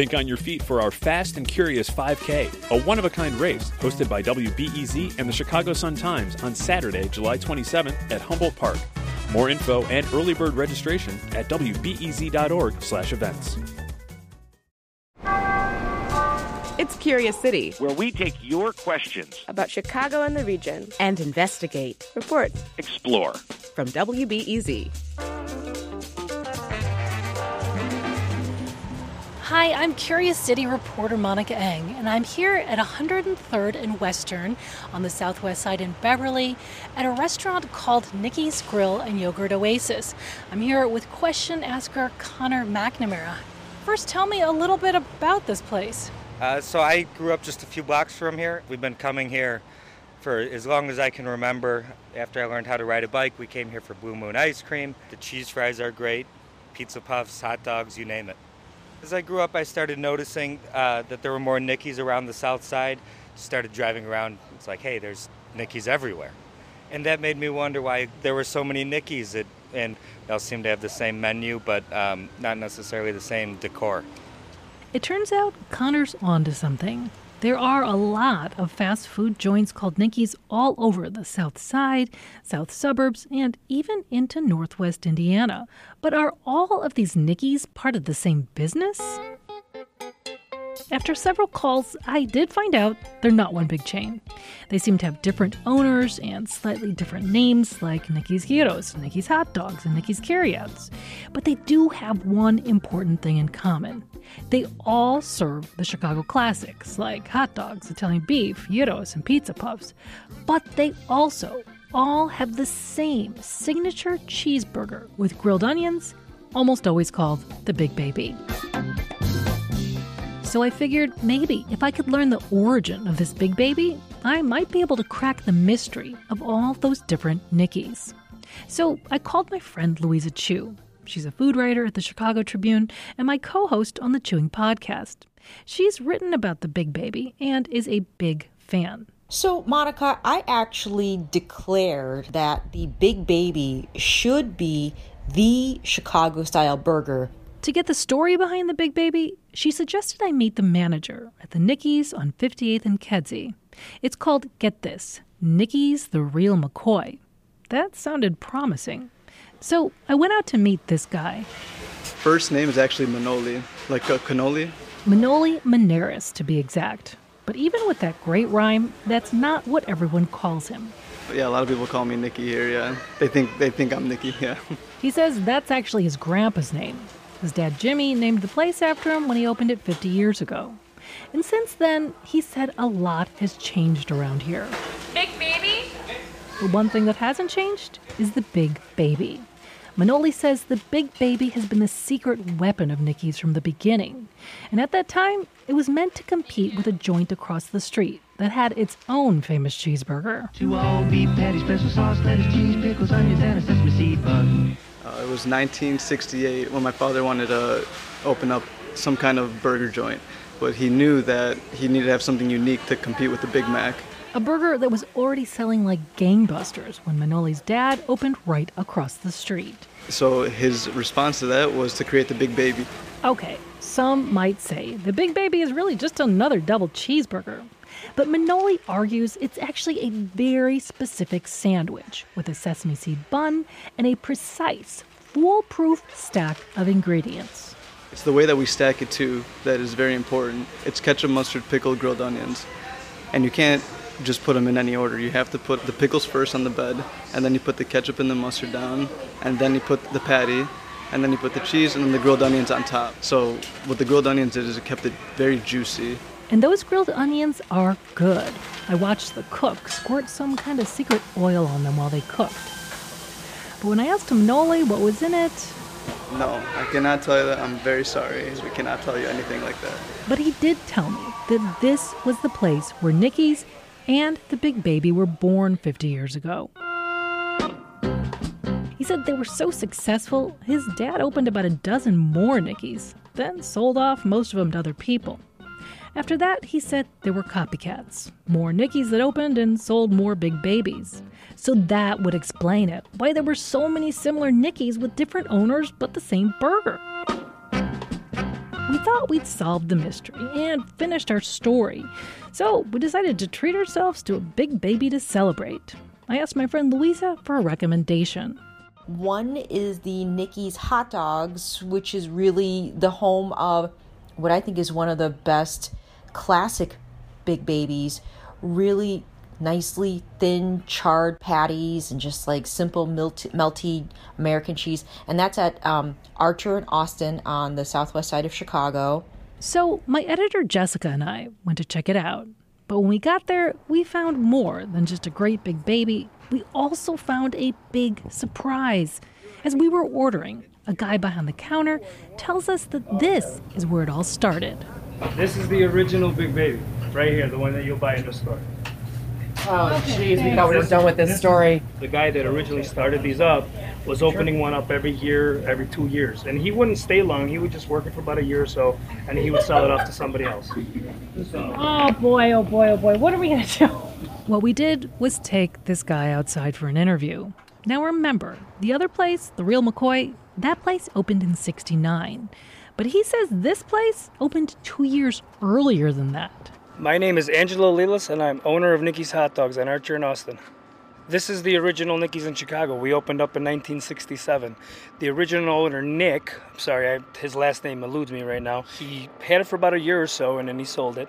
Think on your feet for our Fast and Curious 5K, a one of a kind race hosted by WBEZ and the Chicago Sun Times on Saturday, July 27th at Humboldt Park. More info and early bird registration at wbez.org/events. It's Curious City, where we take your questions about Chicago and the region and investigate, report, explore. From WBEZ. Hi, I'm Curious City reporter Monica Eng, and I'm here at 103rd and Western on the southwest side in Beverly at a restaurant called Nikki's Grill and Yogurt Oasis. I'm here with question asker Connor McNamara. First, tell me a little bit about this place. Uh, so I grew up just a few blocks from here. We've been coming here for as long as I can remember. After I learned how to ride a bike, we came here for Blue Moon ice cream. The cheese fries are great, pizza puffs, hot dogs, you name it. As I grew up, I started noticing uh, that there were more Nickies around the south side. Started driving around. It's like, hey, there's Nickies everywhere. And that made me wonder why there were so many Nickies. It, and they all seem to have the same menu, but um, not necessarily the same decor. It turns out Connor's onto something. There are a lot of fast food joints called Nickies all over the south side, south suburbs, and even into northwest Indiana. But are all of these Nickies part of the same business? After several calls, I did find out they're not one big chain. They seem to have different owners and slightly different names like Nicki's Gyros, Nicki's Hot Dogs, and Nicki's Carryouts. But they do have one important thing in common. They all serve the Chicago classics like hot dogs, Italian beef, gyros, and pizza puffs. But they also all have the same signature cheeseburger with grilled onions, almost always called the Big Baby. So I figured maybe if I could learn the origin of this big baby, I might be able to crack the mystery of all those different Nickies. So I called my friend Louisa Chu. She's a food writer at the Chicago Tribune and my co host on the Chewing podcast. She's written about the big baby and is a big fan. So, Monica, I actually declared that the Big Baby should be the Chicago style burger to get the story behind the big baby, she suggested I meet the manager at the Nickies on 58th and Kedzie. It's called, get this, Nickies the Real McCoy. That sounded promising. So I went out to meet this guy. First name is actually Manoli, like a cannoli. Manoli Maneris, to be exact. But even with that great rhyme, that's not what everyone calls him. Yeah, a lot of people call me Nicky here. Yeah, they think they think I'm Nicky. Yeah. He says that's actually his grandpa's name. His dad Jimmy named the place after him when he opened it 50 years ago. And since then, he said a lot has changed around here. Big baby? The one thing that hasn't changed is the big baby. Manoli says the big baby has been the secret weapon of Nicki's from the beginning. And at that time, it was meant to compete with a joint across the street that had its own famous cheeseburger. Two all beef patties, special sauce, lettuce, cheese, pickles, onions, and a sesame seed bun. Uh, it was 1968 when my father wanted to open up some kind of burger joint, but he knew that he needed to have something unique to compete with the Big Mac. A burger that was already selling like gangbusters when Manoli's dad opened right across the street. So his response to that was to create the Big Baby. Okay, some might say the Big Baby is really just another double cheeseburger. But Manoli argues it's actually a very specific sandwich with a sesame seed bun and a precise, foolproof stack of ingredients. It's the way that we stack it too that is very important. It's ketchup, mustard, pickle, grilled onions. And you can't just put them in any order. You have to put the pickles first on the bed, and then you put the ketchup and the mustard down, and then you put the patty, and then you put the cheese and then the grilled onions on top. So what the grilled onions did is it kept it very juicy and those grilled onions are good. I watched the cook squirt some kind of secret oil on them while they cooked. But when I asked him Noli what was in it, no, I cannot tell you that. I'm very sorry. We cannot tell you anything like that. But he did tell me that this was the place where Nicki's and the big baby were born 50 years ago. He said they were so successful, his dad opened about a dozen more Nicki's, then sold off most of them to other people. After that, he said there were copycats, more Nickies that opened and sold more big babies. So that would explain it why there were so many similar Nickies with different owners but the same burger. we thought we'd solved the mystery and finished our story. So we decided to treat ourselves to a big baby to celebrate. I asked my friend Louisa for a recommendation. One is the Nikki's Hot Dogs, which is really the home of what I think is one of the best classic big babies. Really nicely thin charred patties and just like simple melty, melty American cheese. And that's at um, Archer and Austin on the southwest side of Chicago. So my editor Jessica and I went to check it out. But when we got there, we found more than just a great big baby. We also found a big surprise. As we were ordering, a guy behind the counter tells us that this is where it all started. This is the original Big Baby, right here, the one that you'll buy in the store. Oh, jeez, we thought we were done with this story. The guy that originally started these up was opening one up every year, every two years, and he wouldn't stay long. He would just work it for about a year or so, and he would sell it off to somebody else. So, Oh boy, oh boy, oh boy, what are we gonna do? What we did was take this guy outside for an interview. Now remember, the other place, the real McCoy, that place opened in 69. But he says this place opened two years earlier than that. my name is Angelo Lilas, and I'm owner of Nicky's Hot Dogs on Archer in Austin. This is the original Nicky's in Chicago. We opened up in 1967. The original owner, Nick, I'm sorry, I, his last name eludes me right now. He had it for about a year or so, and then he sold it.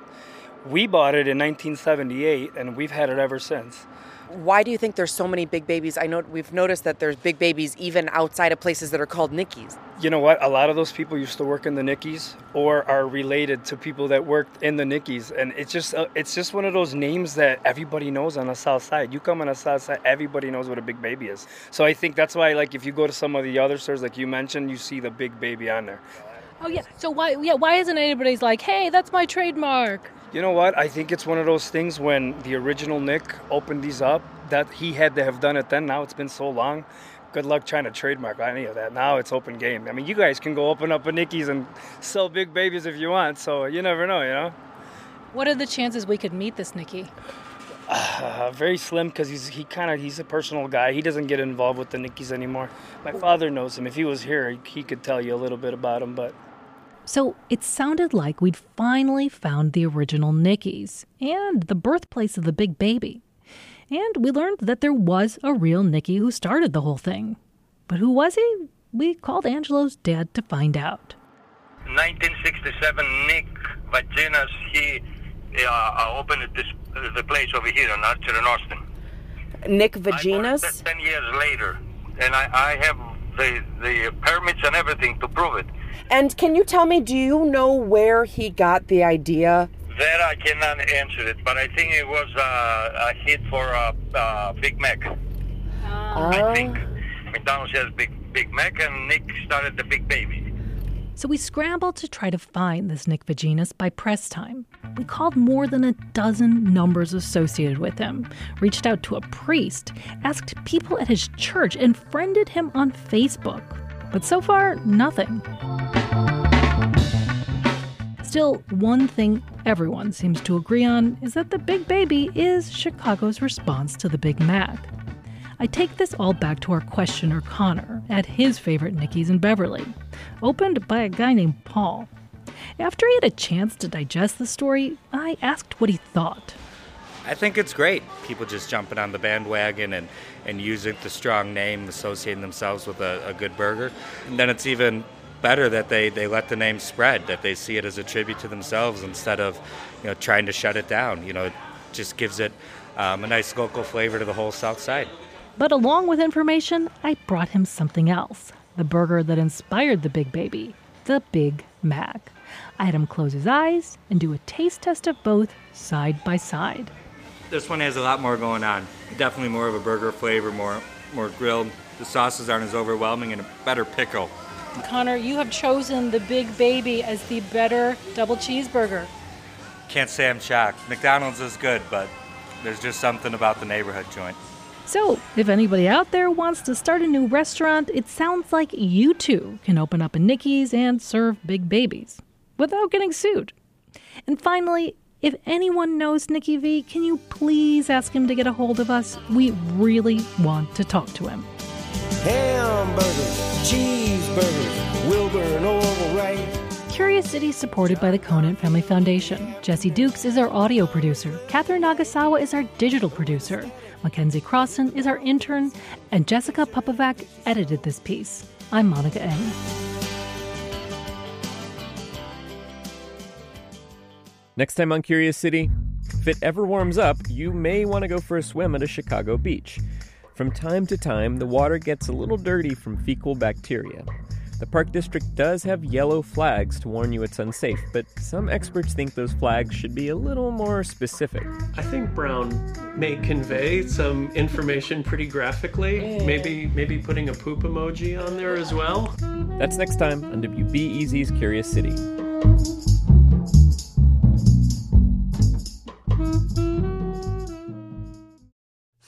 We bought it in 1978, and we've had it ever since. Why do you think there's so many big babies? I know we've noticed that there's big babies even outside of places that are called Nickies. You know what? A lot of those people used to work in the Nickies or are related to people that worked in the Nickies, and it's just uh, it's just one of those names that everybody knows on the South Side. You come on the South Side, everybody knows what a Big Baby is. So I think that's why, like, if you go to some of the other stores, like you mentioned, you see the Big Baby on there. Oh yeah. So why yeah, why isn't anybody's like, hey, that's my trademark? You know what? I think it's one of those things when the original Nick opened these up that he had to have done it then. Now it's been so long. Good luck trying to trademark any of that. Now it's open game. I mean, you guys can go open up a Nicky's and sell big babies if you want. So you never know, you know. What are the chances we could meet this Nicky? Uh, very slim because he's he kind of he's a personal guy. He doesn't get involved with the Nickies anymore. My father knows him. If he was here, he, he could tell you a little bit about him. But So it sounded like we'd finally found the original Nicky's and the birthplace of the big baby. And we learned that there was a real Nicky who started the whole thing. But who was he? We called Angelo's dad to find out. 1967, Nick Vaginas, he uh, opened this the place over here in Archer and Austin. Nick I Vaginas? it ten years later, and I, I have the the permits and everything to prove it. And can you tell me, do you know where he got the idea? That I cannot answer it, but I think it was uh, a hit for uh, uh, Big Mac. I think McDonald's has Big Big Mac, and Nick started the Big Baby. So we scrambled to try to find this Nick Vaginas by press time. We called more than a dozen numbers associated with him, reached out to a priest, asked people at his church, and friended him on Facebook. But so far, nothing. Still, one thing everyone seems to agree on is that the Big Baby is Chicago's response to the Big Mac. I take this all back to our questioner Connor at his favorite Nicky's in Beverly, opened by a guy named Paul. After he had a chance to digest the story, I asked what he thought. I think it's great. People just jumping on the bandwagon and, and using the strong name, associating themselves with a, a good burger. And then it's even better that they, they let the name spread, that they see it as a tribute to themselves instead of you know trying to shut it down. You know, it just gives it um, a nice local flavor to the whole South Side. But along with information, I brought him something else the burger that inspired the Big Baby, the Big Mac. I had him close his eyes and do a taste test of both side by side. This one has a lot more going on. Definitely more of a burger flavor, more more grilled. The sauces aren't as overwhelming and a better pickle. Connor, you have chosen the Big Baby as the better double cheeseburger. Can't say I'm shocked. McDonald's is good, but there's just something about the neighborhood joint. So, if anybody out there wants to start a new restaurant, it sounds like you too can open up a Nicky's and serve big babies without getting sued. And finally, if anyone knows Nicky V, can you please ask him to get a hold of us? We really want to talk to him. Hamburgers, cheeseburgers, Wilbur and Orville Wright. Curious City is supported by the Conant Family Foundation. Jesse Dukes is our audio producer. Katherine Nagasawa is our digital producer. Mackenzie Crossan is our intern. And Jessica Pupovac edited this piece. I'm Monica Eng. Next time on Curious City, if it ever warms up, you may want to go for a swim at a Chicago beach. From time to time, the water gets a little dirty from fecal bacteria. The Park District does have yellow flags to warn you it's unsafe, but some experts think those flags should be a little more specific. I think brown may convey some information pretty graphically. Maybe maybe putting a poop emoji on there as well. That's next time on WBEZ's Curious City.